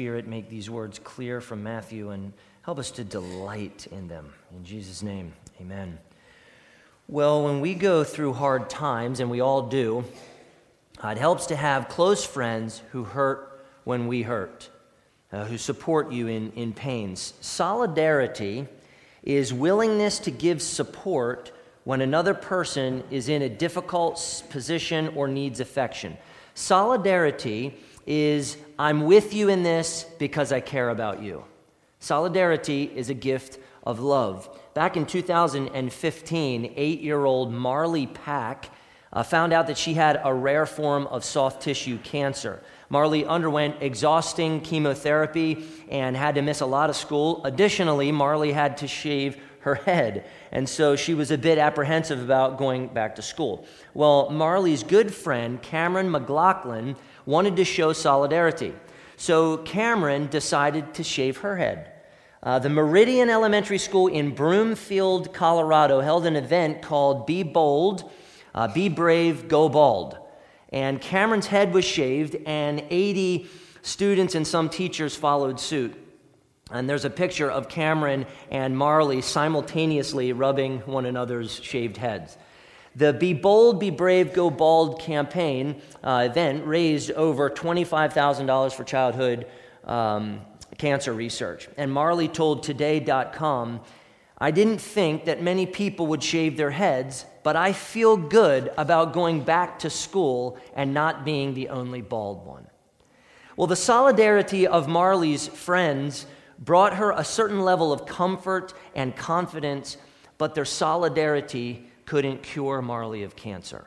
Spirit, make these words clear from Matthew and help us to delight in them. In Jesus' name, amen. Well, when we go through hard times, and we all do, it helps to have close friends who hurt when we hurt, uh, who support you in, in pains. Solidarity is willingness to give support when another person is in a difficult position or needs affection. Solidarity is I'm with you in this because I care about you. Solidarity is a gift of love. Back in 2015, eight year old Marley Pack uh, found out that she had a rare form of soft tissue cancer. Marley underwent exhausting chemotherapy and had to miss a lot of school. Additionally, Marley had to shave her head, and so she was a bit apprehensive about going back to school. Well, Marley's good friend, Cameron McLaughlin, wanted to show solidarity. So Cameron decided to shave her head. Uh, the Meridian Elementary School in Broomfield, Colorado, held an event called Be Bold, uh, Be Brave, Go Bald. And Cameron's head was shaved, and 80 students and some teachers followed suit. And there's a picture of Cameron and Marley simultaneously rubbing one another's shaved heads. The Be Bold, Be Brave, Go Bald campaign uh, event raised over $25,000 for childhood um, cancer research. And Marley told Today.com, I didn't think that many people would shave their heads, but I feel good about going back to school and not being the only bald one. Well, the solidarity of Marley's friends brought her a certain level of comfort and confidence, but their solidarity couldn't cure Marley of cancer.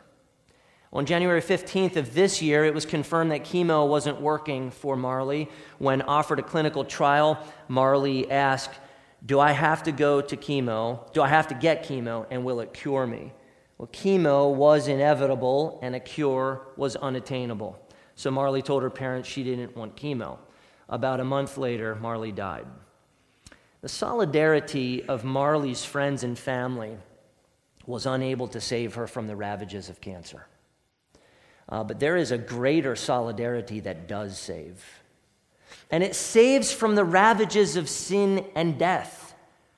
On January 15th of this year, it was confirmed that chemo wasn't working for Marley. When offered a clinical trial, Marley asked, Do I have to go to chemo? Do I have to get chemo, and will it cure me? Well, chemo was inevitable, and a cure was unattainable. So Marley told her parents she didn't want chemo. About a month later, Marley died. The solidarity of Marley's friends and family was unable to save her from the ravages of cancer. Uh, but there is a greater solidarity that does save. And it saves from the ravages of sin and death.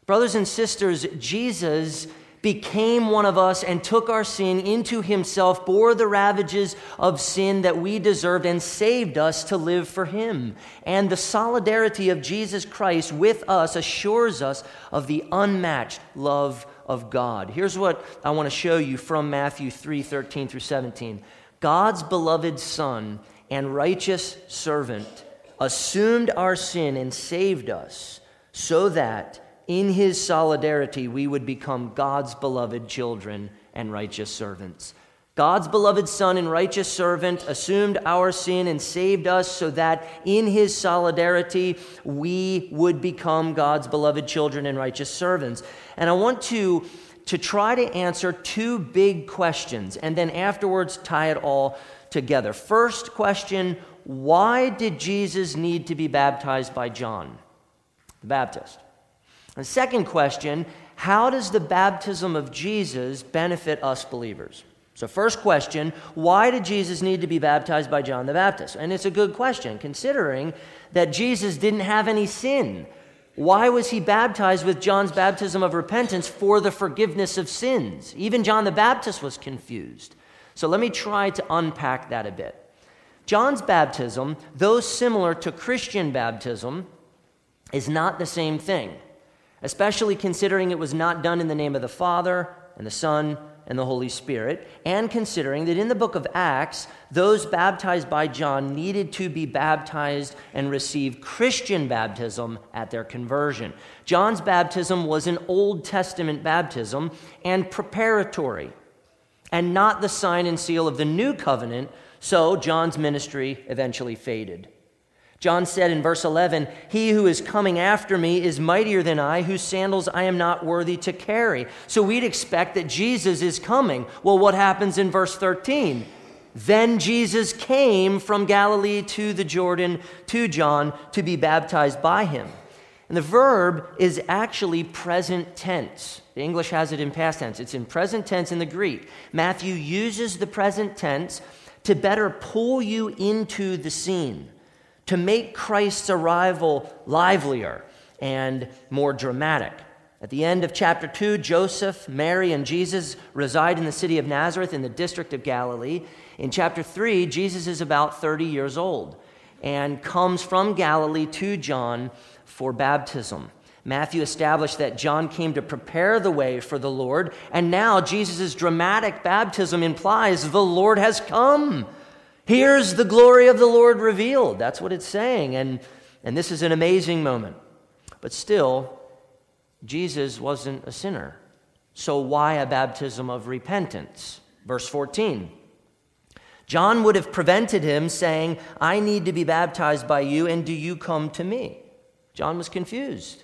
Brothers and sisters, Jesus became one of us and took our sin into himself, bore the ravages of sin that we deserved, and saved us to live for him. And the solidarity of Jesus Christ with us assures us of the unmatched love of God. Here's what I want to show you from Matthew 3 13 through 17. God's beloved Son and righteous servant assumed our sin and saved us so that in his solidarity we would become God's beloved children and righteous servants. God's beloved Son and righteous servant assumed our sin and saved us so that in his solidarity we would become God's beloved children and righteous servants. And I want to, to try to answer two big questions and then afterwards tie it all together. First question why did Jesus need to be baptized by John the Baptist? And second question how does the baptism of Jesus benefit us believers? So, first question why did Jesus need to be baptized by John the Baptist? And it's a good question, considering that Jesus didn't have any sin. Why was he baptized with John's baptism of repentance for the forgiveness of sins? Even John the Baptist was confused. So, let me try to unpack that a bit. John's baptism, though similar to Christian baptism, is not the same thing, especially considering it was not done in the name of the Father and the Son and the Holy Spirit, and considering that in the book of Acts, those baptized by John needed to be baptized and receive Christian baptism at their conversion. John's baptism was an Old Testament baptism and preparatory, and not the sign and seal of the new covenant, so John's ministry eventually faded. John said in verse 11, He who is coming after me is mightier than I, whose sandals I am not worthy to carry. So we'd expect that Jesus is coming. Well, what happens in verse 13? Then Jesus came from Galilee to the Jordan to John to be baptized by him. And the verb is actually present tense. The English has it in past tense. It's in present tense in the Greek. Matthew uses the present tense to better pull you into the scene to make Christ's arrival livelier and more dramatic. At the end of chapter 2, Joseph, Mary, and Jesus reside in the city of Nazareth in the district of Galilee. In chapter 3, Jesus is about 30 years old and comes from Galilee to John for baptism. Matthew established that John came to prepare the way for the Lord, and now Jesus' dramatic baptism implies the Lord has come. Here's the glory of the Lord revealed. That's what it's saying, and, and this is an amazing moment. But still, Jesus wasn't a sinner. So why a baptism of repentance? Verse 14. John would have prevented him saying, I need to be baptized by you, and do you come to me? John was confused.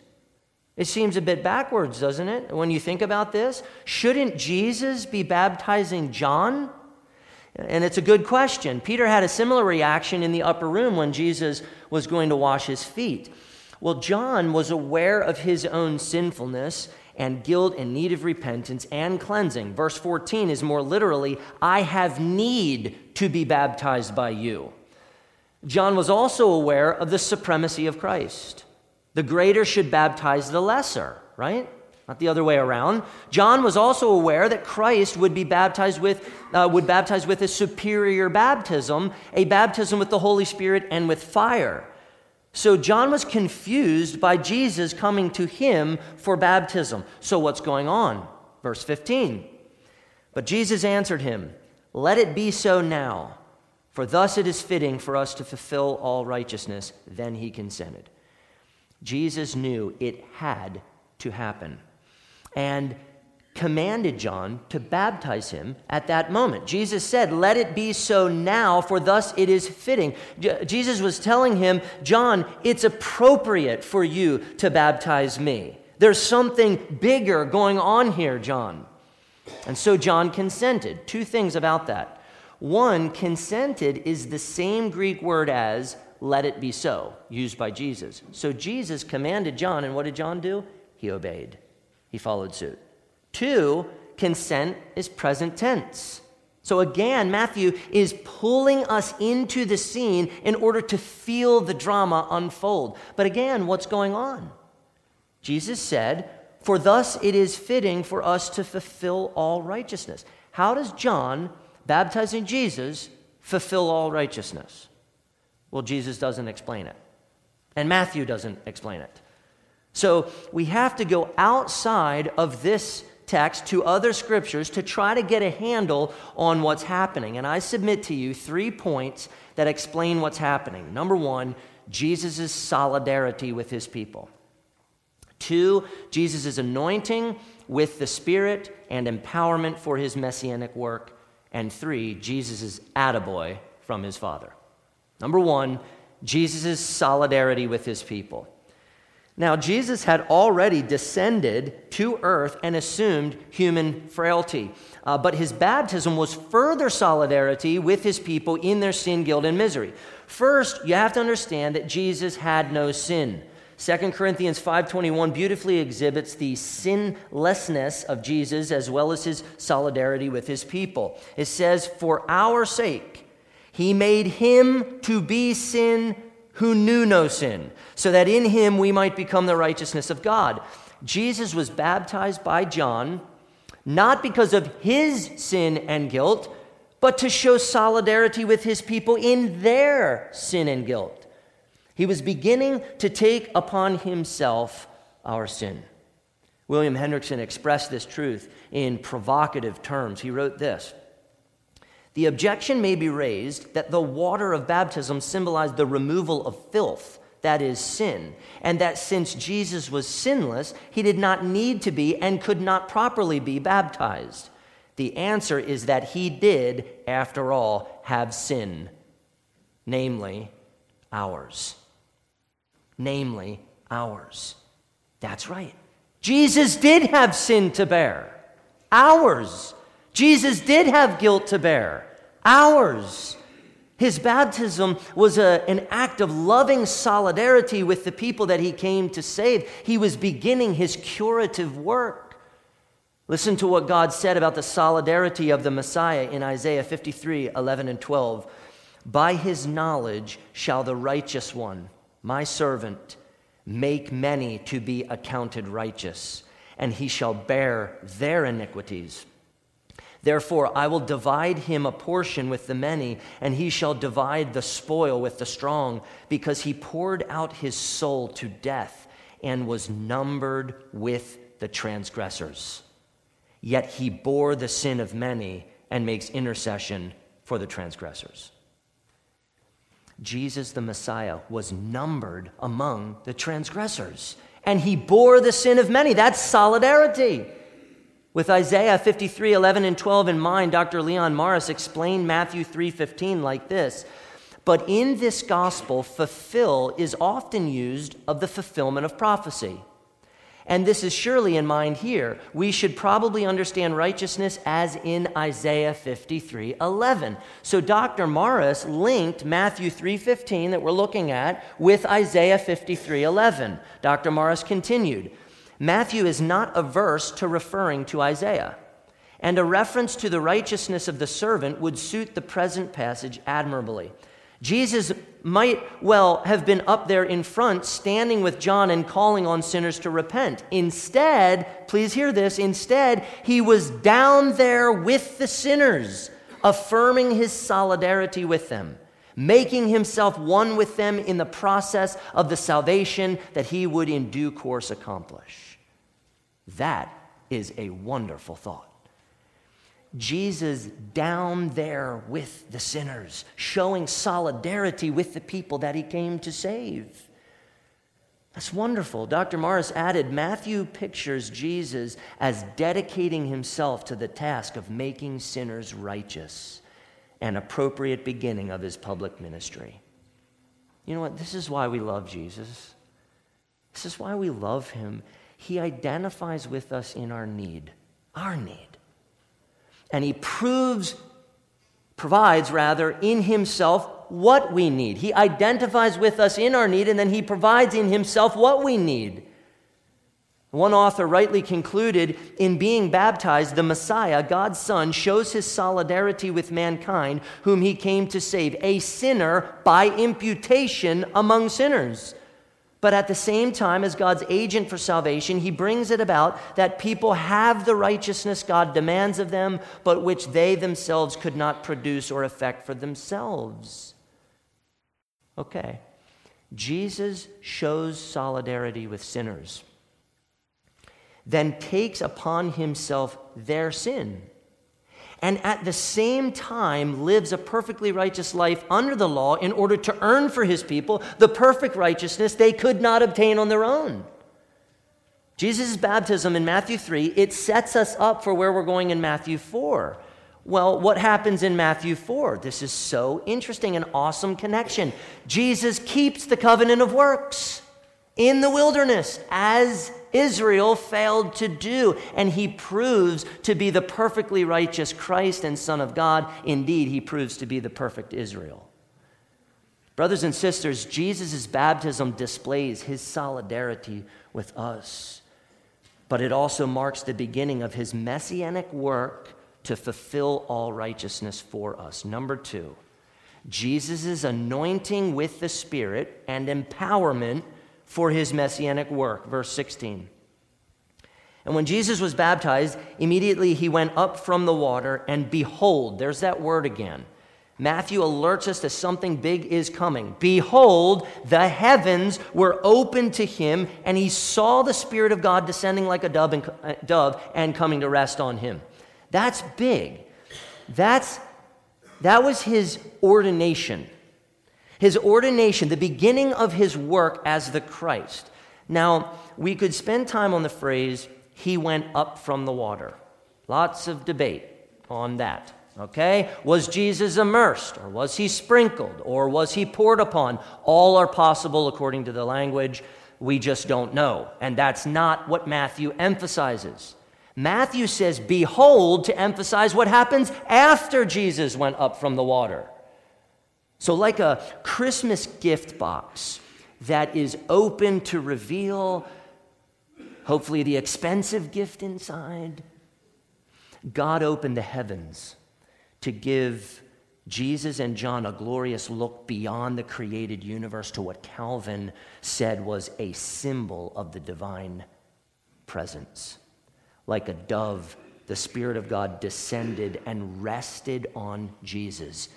It seems a bit backwards, doesn't it, when you think about this? Shouldn't Jesus be baptizing John? And it's a good question. Peter had a similar reaction in the upper room when Jesus was going to wash his feet. Well, John was aware of his own sinfulness and guilt and need of repentance and cleansing. Verse 14 is more literally, I have need to be baptized by you. John was also aware of the supremacy of Christ. The greater should baptize the lesser, right? Not the other way around. John was also aware that Christ would be baptized with, uh, would baptize with a superior baptism, a baptism with the Holy Spirit and with fire. So John was confused by Jesus coming to him for baptism. So what's going on? Verse 15. But Jesus answered him, Let it be so now, for thus it is fitting for us to fulfill all righteousness. Then he consented. Jesus knew it had to happen and commanded John to baptize him at that moment. Jesus said, Let it be so now, for thus it is fitting. J- Jesus was telling him, John, it's appropriate for you to baptize me. There's something bigger going on here, John. And so John consented. Two things about that. One, consented is the same Greek word as let it be so, used by Jesus. So Jesus commanded John, and what did John do? He obeyed, he followed suit. Two, consent is present tense. So again, Matthew is pulling us into the scene in order to feel the drama unfold. But again, what's going on? Jesus said, For thus it is fitting for us to fulfill all righteousness. How does John, baptizing Jesus, fulfill all righteousness? Well, Jesus doesn't explain it, and Matthew doesn't explain it. So we have to go outside of this text to other scriptures to try to get a handle on what's happening. And I submit to you three points that explain what's happening. Number one, Jesus' solidarity with his people. Two, Jesus' anointing with the Spirit and empowerment for his messianic work. And three, Jesus' attaboy from his Father. Number one, Jesus' solidarity with his people. Now, Jesus had already descended to earth and assumed human frailty. Uh, but his baptism was further solidarity with his people in their sin, guilt, and misery. First, you have to understand that Jesus had no sin. 2 Corinthians 5:21 beautifully exhibits the sinlessness of Jesus as well as his solidarity with his people. It says, "For our sake he made him to be sin who knew no sin, so that in him we might become the righteousness of God. Jesus was baptized by John not because of his sin and guilt, but to show solidarity with his people in their sin and guilt. He was beginning to take upon himself our sin. William Hendriksen expressed this truth in provocative terms. He wrote this the objection may be raised that the water of baptism symbolized the removal of filth, that is, sin, and that since Jesus was sinless, he did not need to be and could not properly be baptized. The answer is that he did, after all, have sin, namely ours. Namely ours. That's right. Jesus did have sin to bear, ours. Jesus did have guilt to bear, ours. His baptism was a, an act of loving solidarity with the people that he came to save. He was beginning his curative work. Listen to what God said about the solidarity of the Messiah in Isaiah 53 11 and 12. By his knowledge shall the righteous one, my servant, make many to be accounted righteous, and he shall bear their iniquities. Therefore, I will divide him a portion with the many, and he shall divide the spoil with the strong, because he poured out his soul to death and was numbered with the transgressors. Yet he bore the sin of many and makes intercession for the transgressors. Jesus the Messiah was numbered among the transgressors, and he bore the sin of many. That's solidarity. With Isaiah 53, 11 and 12 in mind, Dr. Leon Morris explained Matthew 3:15 like this. But in this gospel, fulfill is often used of the fulfillment of prophecy. And this is surely in mind here. We should probably understand righteousness as in Isaiah 53 11. So Dr. Morris linked Matthew 3 15 that we're looking at with Isaiah 53 11. Dr. Morris continued Matthew is not averse to referring to Isaiah, and a reference to the righteousness of the servant would suit the present passage admirably. Jesus might well have been up there in front, standing with John and calling on sinners to repent. Instead, please hear this, instead, he was down there with the sinners, affirming his solidarity with them, making himself one with them in the process of the salvation that he would in due course accomplish. That is a wonderful thought. Jesus down there with the sinners, showing solidarity with the people that he came to save. That's wonderful. Dr. Morris added Matthew pictures Jesus as dedicating himself to the task of making sinners righteous, an appropriate beginning of his public ministry. You know what? This is why we love Jesus. This is why we love him. He identifies with us in our need, our need and he proves, provides rather, in himself what we need. He identifies with us in our need, and then he provides in himself what we need. One author rightly concluded in being baptized, the Messiah, God's Son, shows his solidarity with mankind, whom he came to save, a sinner by imputation among sinners. But at the same time, as God's agent for salvation, he brings it about that people have the righteousness God demands of them, but which they themselves could not produce or effect for themselves. Okay. Jesus shows solidarity with sinners, then takes upon himself their sin and at the same time lives a perfectly righteous life under the law in order to earn for his people the perfect righteousness they could not obtain on their own. Jesus' baptism in Matthew 3, it sets us up for where we're going in Matthew 4. Well, what happens in Matthew 4? This is so interesting, an awesome connection. Jesus keeps the covenant of works in the wilderness as Israel failed to do. And he proves to be the perfectly righteous Christ and Son of God. Indeed, he proves to be the perfect Israel. Brothers and sisters, Jesus' baptism displays his solidarity with us, but it also marks the beginning of his messianic work to fulfill all righteousness for us. Number two, Jesus' anointing with the Spirit and empowerment for his messianic work. Verse 16. And when Jesus was baptized, immediately he went up from the water, and behold, there's that word again. Matthew alerts us that something big is coming. Behold, the heavens were opened to him, and he saw the Spirit of God descending like a dove and, uh, dove and coming to rest on him. That's big. That's, that was his ordination. His ordination, the beginning of his work as the Christ. Now, we could spend time on the phrase, he went up from the water. Lots of debate on that. Okay? Was Jesus immersed, or was he sprinkled, or was he poured upon? All are possible according to the language. We just don't know. And that's not what Matthew emphasizes. Matthew says, Behold, to emphasize what happens after Jesus went up from the water. So, like a Christmas gift box that is open to reveal, hopefully, the expensive gift inside, God opened the heavens to give Jesus and John a glorious look beyond the created universe to what Calvin said was a symbol of the divine presence. Like a dove, the Spirit of God descended and rested on Jesus.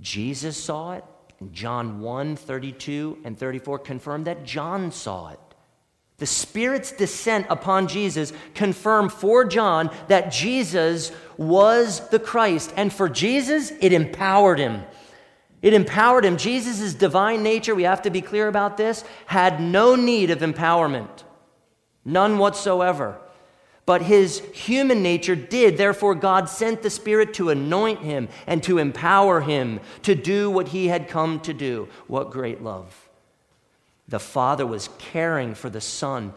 Jesus saw it. John 1 32 and 34 confirm that John saw it. The Spirit's descent upon Jesus confirmed for John that Jesus was the Christ. And for Jesus, it empowered him. It empowered him. Jesus' divine nature, we have to be clear about this, had no need of empowerment. None whatsoever. But his human nature did. Therefore, God sent the Spirit to anoint him and to empower him to do what he had come to do. What great love. The Father was caring for the Son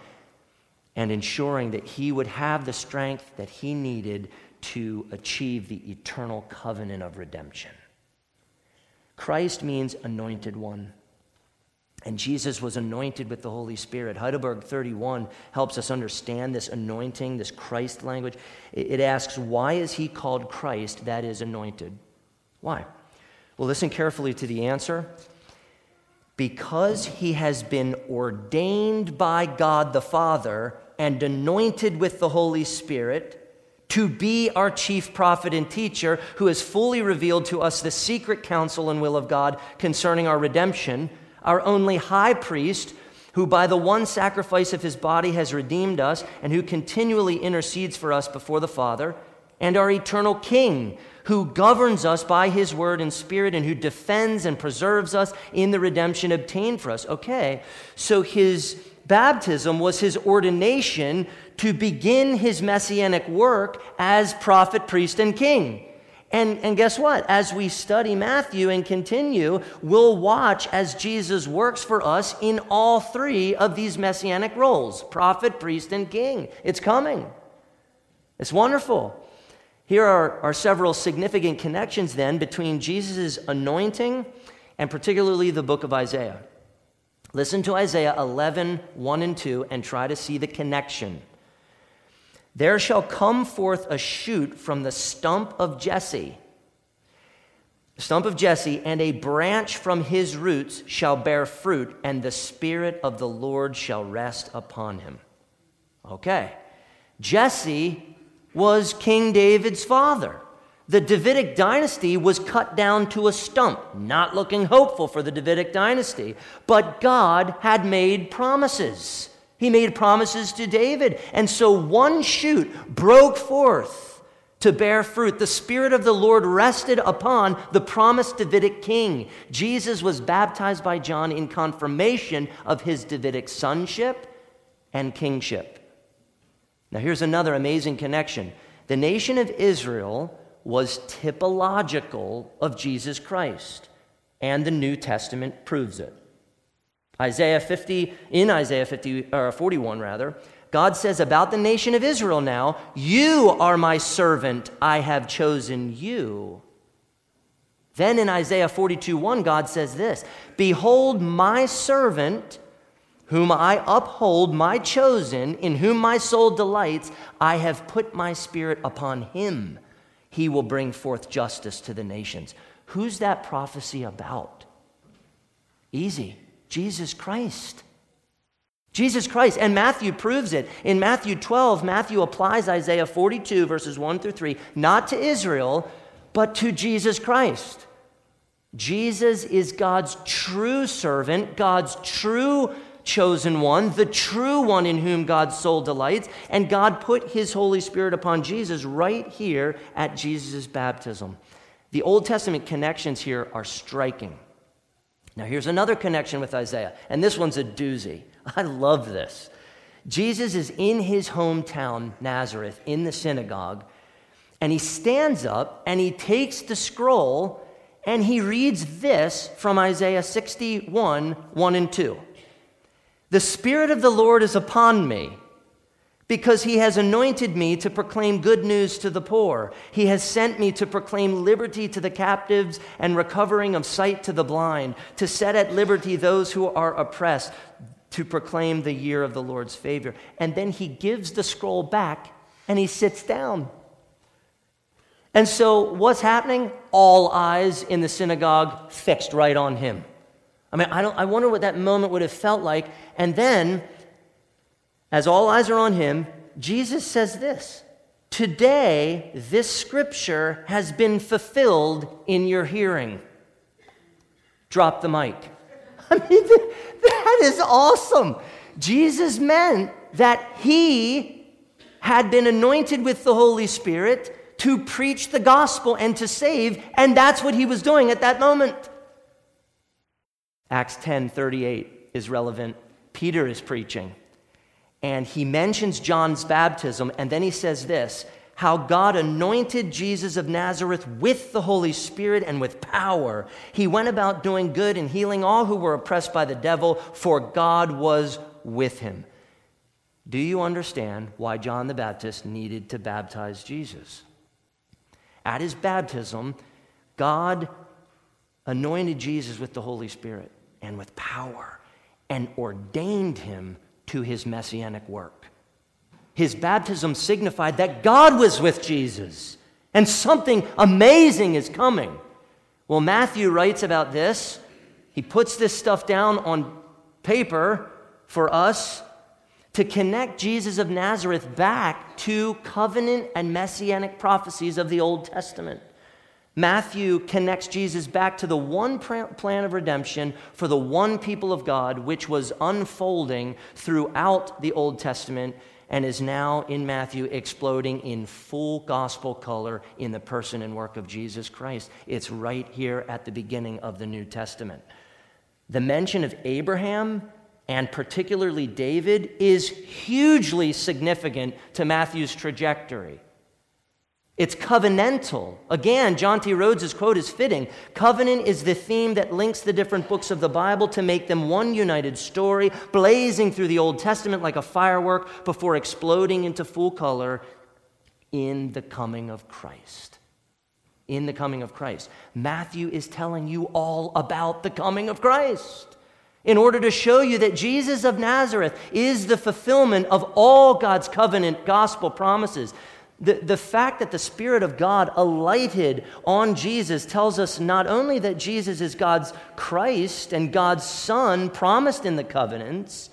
and ensuring that he would have the strength that he needed to achieve the eternal covenant of redemption. Christ means anointed one. And Jesus was anointed with the Holy Spirit. Heidelberg 31 helps us understand this anointing, this Christ language. It asks, why is he called Christ, that is, anointed? Why? Well, listen carefully to the answer because he has been ordained by God the Father and anointed with the Holy Spirit to be our chief prophet and teacher, who has fully revealed to us the secret counsel and will of God concerning our redemption, our only high priest, who by the one sacrifice of his body has redeemed us, and who continually intercedes for us before the Father, and our eternal King who governs us by his word and spirit and who defends and preserves us in the redemption obtained for us. Okay, so his baptism was his ordination to begin his messianic work as prophet, priest, and king. And, and guess what? As we study Matthew and continue, we'll watch as Jesus works for us in all three of these messianic roles prophet, priest, and king. It's coming. It's wonderful. Here are, are several significant connections then between Jesus' anointing and particularly the book of Isaiah. Listen to Isaiah 11, 1 and 2, and try to see the connection. There shall come forth a shoot from the stump of Jesse, stump of Jesse, and a branch from his roots shall bear fruit, and the Spirit of the Lord shall rest upon him. Okay. Jesse was King David's father. The Davidic dynasty was cut down to a stump, not looking hopeful for the Davidic dynasty. But God had made promises. He made promises to David. And so one shoot broke forth to bear fruit. The Spirit of the Lord rested upon the promised Davidic king. Jesus was baptized by John in confirmation of his Davidic sonship and kingship. Now, here's another amazing connection. The nation of Israel was typological of Jesus Christ, and the New Testament proves it. Isaiah 50, in Isaiah 50, or 41 rather, God says about the nation of Israel now, You are my servant, I have chosen you. Then in Isaiah 42 1, God says this Behold, my servant whom I uphold, my chosen, in whom my soul delights, I have put my spirit upon him. He will bring forth justice to the nations. Who's that prophecy about? Easy. Jesus Christ. Jesus Christ. And Matthew proves it. In Matthew 12, Matthew applies Isaiah 42, verses 1 through 3, not to Israel, but to Jesus Christ. Jesus is God's true servant, God's true chosen one, the true one in whom God's soul delights, and God put his Holy Spirit upon Jesus right here at Jesus' baptism. The Old Testament connections here are striking. Now, here's another connection with Isaiah, and this one's a doozy. I love this. Jesus is in his hometown, Nazareth, in the synagogue, and he stands up and he takes the scroll and he reads this from Isaiah 61 1 and 2. The Spirit of the Lord is upon me because he has anointed me to proclaim good news to the poor. He has sent me to proclaim liberty to the captives and recovering of sight to the blind, to set at liberty those who are oppressed, to proclaim the year of the Lord's favor. And then he gives the scroll back and he sits down. And so, what's happening? All eyes in the synagogue fixed right on him. I mean, I, don't, I wonder what that moment would have felt like. And then, as all eyes are on him, Jesus says this Today, this scripture has been fulfilled in your hearing. Drop the mic. I mean, that is awesome. Jesus meant that he had been anointed with the Holy Spirit to preach the gospel and to save, and that's what he was doing at that moment. Acts 10 38 is relevant. Peter is preaching, and he mentions John's baptism, and then he says this how God anointed Jesus of Nazareth with the Holy Spirit and with power. He went about doing good and healing all who were oppressed by the devil, for God was with him. Do you understand why John the Baptist needed to baptize Jesus? At his baptism, God anointed Jesus with the Holy Spirit and with power and ordained him to his messianic work. His baptism signified that God was with Jesus and something amazing is coming. Well, Matthew writes about this. He puts this stuff down on paper for us to connect Jesus of Nazareth back to covenant and messianic prophecies of the Old Testament. Matthew connects Jesus back to the one plan of redemption for the one people of God, which was unfolding throughout the Old Testament and is now in Matthew exploding in full gospel color in the person and work of Jesus Christ. It's right here at the beginning of the New Testament. The mention of Abraham and particularly David, is hugely significant to Matthew's trajectory. It's covenantal. Again, Jonty Rhodes' quote is fitting. Covenant is the theme that links the different books of the Bible to make them one united story, blazing through the Old Testament like a firework before exploding into full color in the coming of Christ. In the coming of Christ. Matthew is telling you all about the coming of Christ in order to show you that Jesus of Nazareth is the fulfillment of all God's covenant gospel promises. The, the fact that the Spirit of God alighted on Jesus tells us not only that Jesus is God's Christ and God's Son promised in the covenants,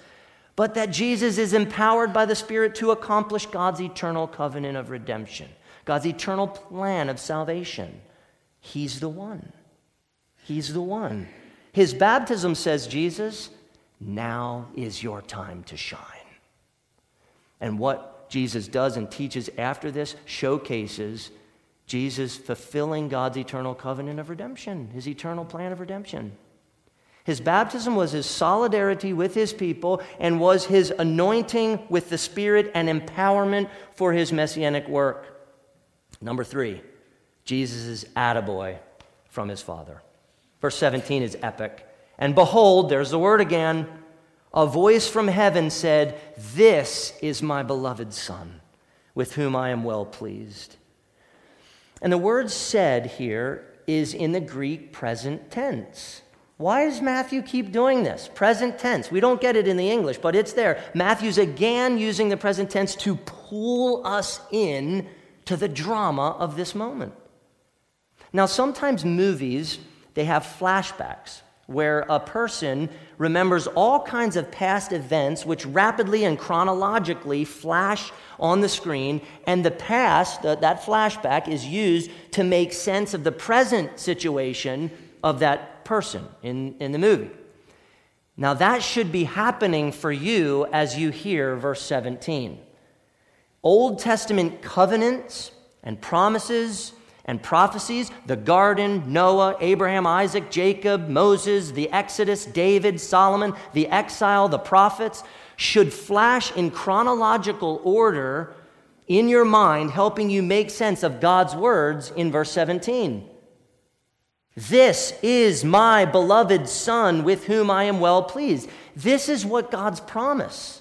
but that Jesus is empowered by the Spirit to accomplish God's eternal covenant of redemption, God's eternal plan of salvation. He's the one. He's the one. His baptism says, Jesus, now is your time to shine. And what Jesus does and teaches after this showcases Jesus fulfilling God's eternal covenant of redemption, his eternal plan of redemption. His baptism was his solidarity with his people and was his anointing with the Spirit and empowerment for his messianic work. Number three, Jesus' is attaboy from his Father. Verse 17 is epic. And behold, there's the word again. A voice from heaven said, This is my beloved Son, with whom I am well pleased. And the word said here is in the Greek present tense. Why does Matthew keep doing this? Present tense. We don't get it in the English, but it's there. Matthew's again using the present tense to pull us in to the drama of this moment. Now, sometimes movies they have flashbacks where a person remembers all kinds of past events which rapidly and chronologically flash on the screen, and the past, uh, that flashback, is used to make sense of the present situation of that person in, in the movie. Now, that should be happening for you as you hear verse 17. Old Testament covenants and promises and prophecies the garden, Noah, Abraham, Isaac, Jacob, Moses, the Exodus, David, Solomon, the exile, the prophets should flash in chronological order in your mind, helping you make sense of God's words in verse 17. This is my beloved Son with whom I am well pleased. This is what God's promise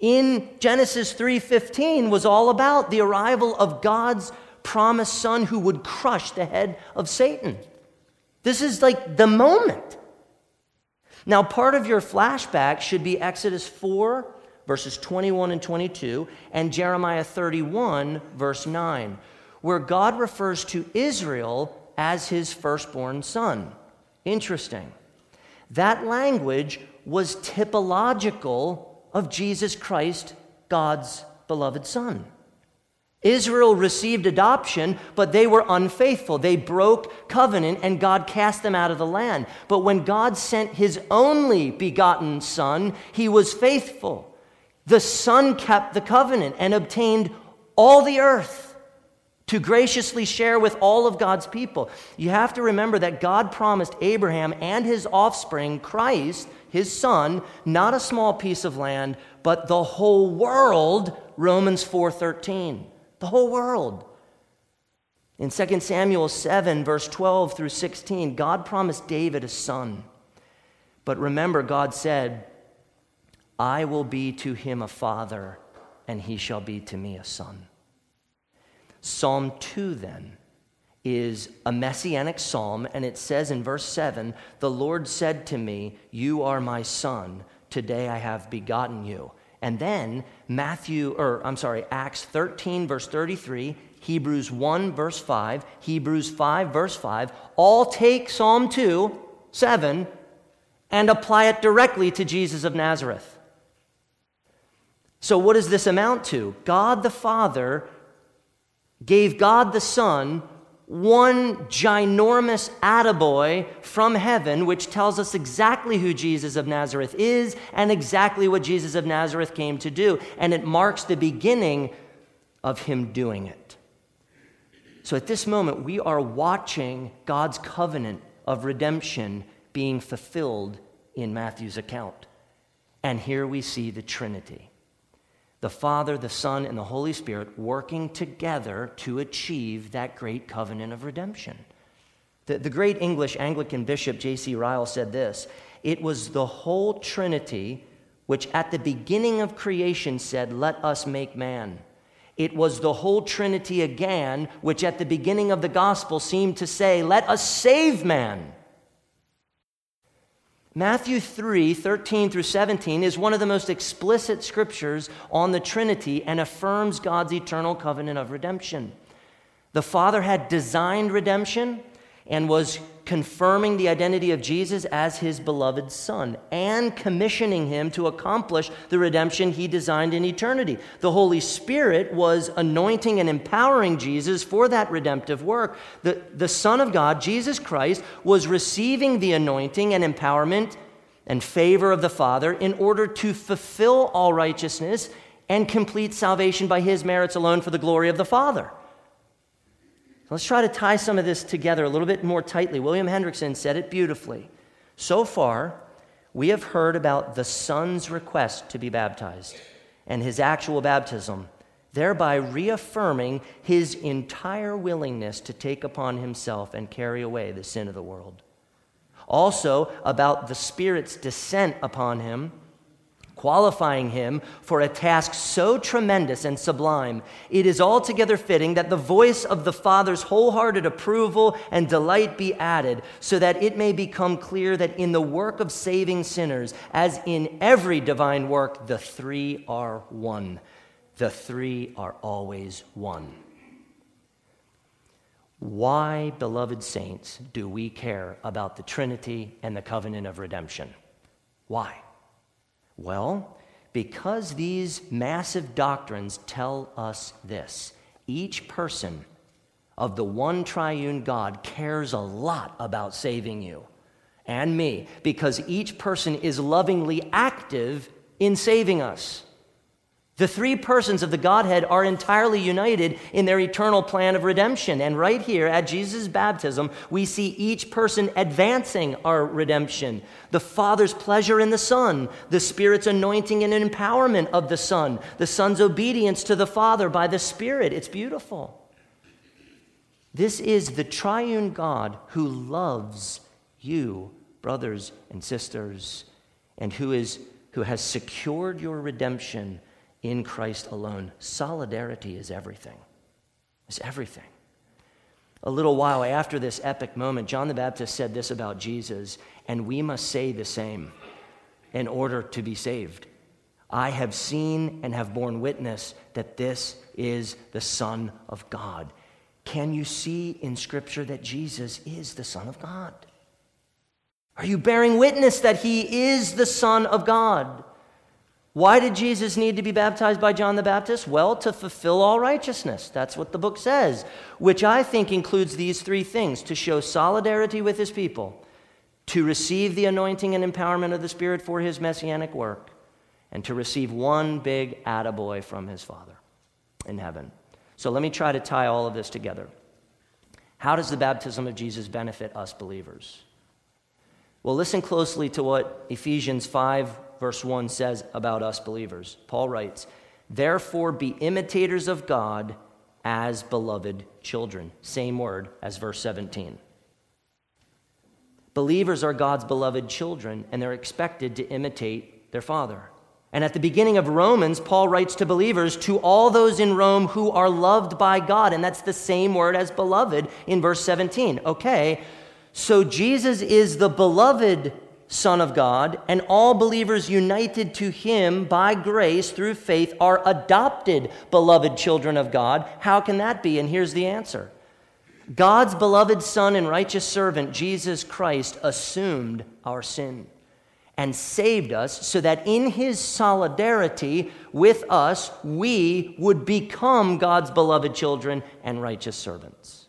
in Genesis 3:15 was all about the arrival of God's promised son who would crush the head of Satan. This is like the moment. Now, part of your flashback should be Exodus 4, verses 21 and 22, and Jeremiah 31, verse 9, where God refers to Israel as his firstborn son. Interesting. That language was typological of Jesus Christ, God's beloved Son. Israel received adoption, but they were unfaithful. They broke covenant, and God cast them out of the land. But when God sent his only begotten Son, he was faithful. The Son kept the covenant and obtained all the earth to graciously share with all of God's people. You have to remember that God promised Abraham and his offspring, Christ, his son, not a small piece of land, but the whole world, Romans 4:13. The whole world. In 2 Samuel 7 verse 12 through 16, God promised David a son. But remember God said, I will be to him a father, and he shall be to me a son. Psalm 2, then, is a messianic psalm, and it says in verse 7 The Lord said to me, You are my son. Today I have begotten you. And then Matthew, or I'm sorry, Acts 13, verse 33, Hebrews 1, verse 5, Hebrews 5, verse 5, all take Psalm 2, 7, and apply it directly to Jesus of Nazareth. So, what does this amount to? God the Father gave God the Son one ginormous attaboy from heaven, which tells us exactly who Jesus of Nazareth is and exactly what Jesus of Nazareth came to do. And it marks the beginning of him doing it. So at this moment, we are watching God's covenant of redemption being fulfilled in Matthew's account. And here we see the Trinity the Father, the Son, and the Holy Spirit working together to achieve that great covenant of redemption. The, the great English Anglican bishop J.C. Ryle said this It was the whole Trinity which at the beginning of creation said, Let us make man. It was the whole Trinity again, which at the beginning of the gospel seemed to say, Let us save man. Matthew 3 13 through 17 is one of the most explicit scriptures on the Trinity and affirms God's eternal covenant of redemption. The Father had designed redemption and was confirming the identity of Jesus as his beloved Son and commissioning him to accomplish the redemption he designed in eternity. The Holy Spirit was anointing and empowering Jesus for that redemptive work. The, the Son of God, Jesus Christ, was receiving the anointing and empowerment and favor of the Father in order to fulfill all righteousness and complete salvation by his merits alone for the glory of the Father. Let's try to tie some of this together a little bit more tightly. William Hendriksen said it beautifully. So far, we have heard about the Son's request to be baptized and his actual baptism, thereby reaffirming his entire willingness to take upon himself and carry away the sin of the world. Also, about the Spirit's descent upon him qualifying him for a task so tremendous and sublime, it is altogether fitting that the voice of the Father's wholehearted approval and delight be added, so that it may become clear that in the work of saving sinners, as in every divine work, the three are one. The three are always one. Why, beloved saints, do we care about the Trinity and the covenant of redemption? Why? Well, because these massive doctrines tell us this each person of the one triune God cares a lot about saving you and me because each person is lovingly active in saving us. The three persons of the Godhead are entirely united in their eternal plan of redemption. And right here at Jesus' baptism, we see each person advancing our redemption. The Father's pleasure in the Son, the Spirit's anointing and empowerment of the Son, the Son's obedience to the Father by the Spirit. It's beautiful. This is the triune God who loves you, brothers and sisters, and who, is, who has secured your redemption in Christ alone. Solidarity is everything. It's everything. A little while after this epic moment, John the Baptist said this about Jesus, and we must say the same in order to be saved. I have seen and have borne witness that this is the Son of God. Can you see in Scripture that Jesus is the Son of God? Are you bearing witness that he is the Son of God? Why did Jesus need to be baptized by John the Baptist? Well, to fulfill all righteousness. That's what the book says, which I think includes these three things to show solidarity with his people, to receive the anointing and empowerment of the Spirit for his messianic work, and to receive one big attaboy from his Father in heaven. So let me try to tie all of this together. How does the baptism of Jesus benefit us believers? Well, listen closely to what Ephesians 5 verse 1 says about us believers. Paul writes, Therefore be imitators of God as beloved children. Same word as verse 17. Believers are God's beloved children, and they're expected to imitate their Father. And at the beginning of Romans, Paul writes to believers, to all those in Rome who are loved by God. And that's the same word as beloved in verse 17. Okay, so Jesus is the beloved Son of God, and all believers united to him by grace through faith are adopted beloved children of God. How can that be? And here's the answer God's beloved Son and righteous servant, Jesus Christ, assumed our sin and saved us so that in his solidarity with us, we would become God's beloved children and righteous servants.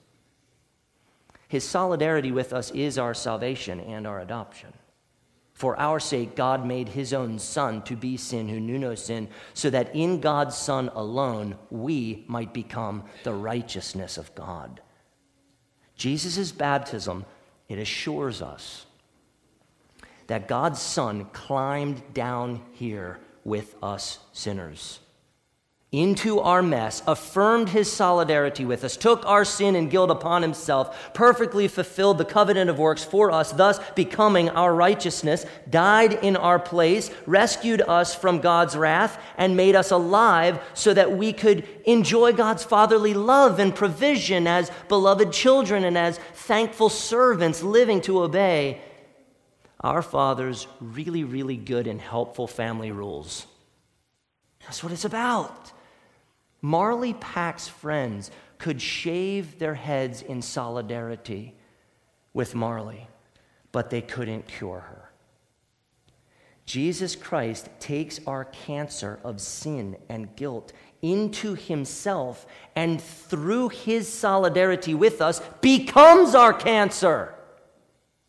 His solidarity with us is our salvation and our adoption. For our sake, God made his own Son to be sin who knew no sin, so that in God's Son alone we might become the righteousness of God. Jesus' baptism, it assures us that God's Son climbed down here with us sinners into our mess, affirmed his solidarity with us, took our sin and guilt upon himself, perfectly fulfilled the covenant of works for us, thus becoming our righteousness, died in our place, rescued us from God's wrath, and made us alive so that we could enjoy God's fatherly love and provision as beloved children and as thankful servants living to obey our Father's really, really good and helpful family rules. That's what it's about. Marley Pack's friends could shave their heads in solidarity with Marley, but they couldn't cure her. Jesus Christ takes our cancer of sin and guilt into himself and through his solidarity with us becomes our cancer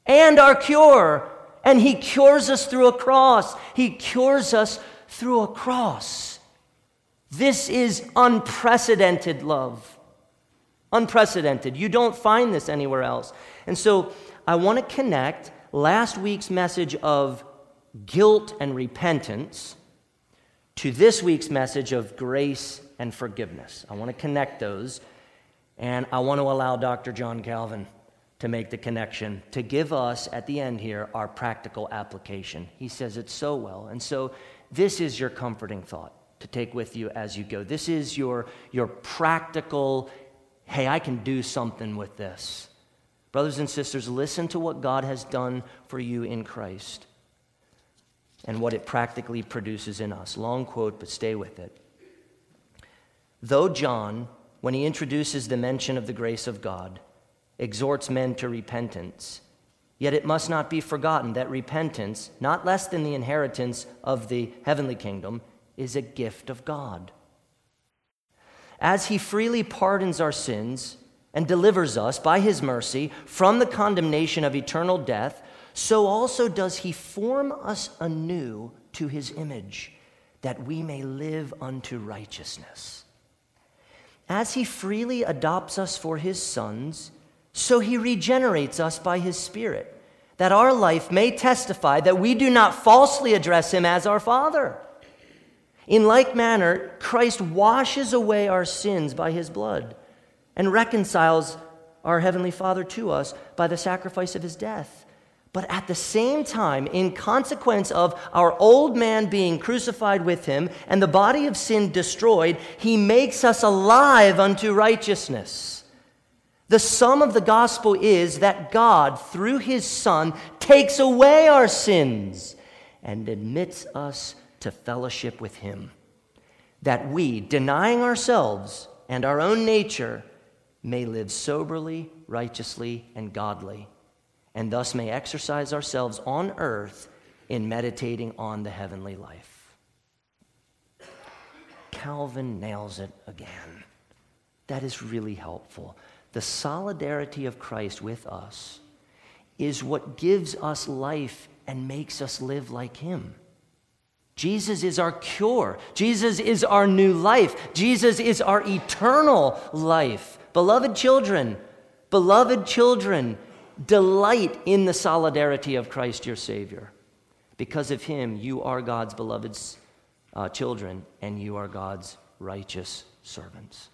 and our cure. And he cures us through a cross. He cures us through a cross. This is unprecedented love. Unprecedented. You don't find this anywhere else. And so I want to connect last week's message of guilt and repentance to this week's message of grace and forgiveness. I want to connect those, and I want to allow Dr. John Calvin to make the connection, to give us at the end here our practical application. He says it so well. And so this is your comforting thought to take with you as you go. This is your, your practical, hey, I can do something with this. Brothers and sisters, listen to what God has done for you in Christ and what it practically produces in us. Long quote, but stay with it. Though John, when he introduces the mention of the grace of God, exhorts men to repentance, yet it must not be forgotten that repentance, not less than the inheritance of the heavenly kingdom, is a gift of God. As He freely pardons our sins and delivers us by His mercy from the condemnation of eternal death, so also does He form us anew to His image, that we may live unto righteousness. As He freely adopts us for His sons, so He regenerates us by His Spirit, that our life may testify that we do not falsely address Him as our Father. In like manner, Christ washes away our sins by his blood and reconciles our Heavenly Father to us by the sacrifice of his death. But at the same time, in consequence of our old man being crucified with him and the body of sin destroyed, he makes us alive unto righteousness. The sum of the gospel is that God, through his Son, takes away our sins and admits us to fellowship with Him. That we, denying ourselves and our own nature, may live soberly, righteously, and godly, and thus may exercise ourselves on earth in meditating on the heavenly life. Calvin nails it again. That is really helpful. The solidarity of Christ with us is what gives us life and makes us live like Him. Jesus is our cure. Jesus is our new life. Jesus is our eternal life. Beloved children, beloved children, delight in the solidarity of Christ your Savior. Because of him, you are God's beloved uh, children and you are God's righteous servants.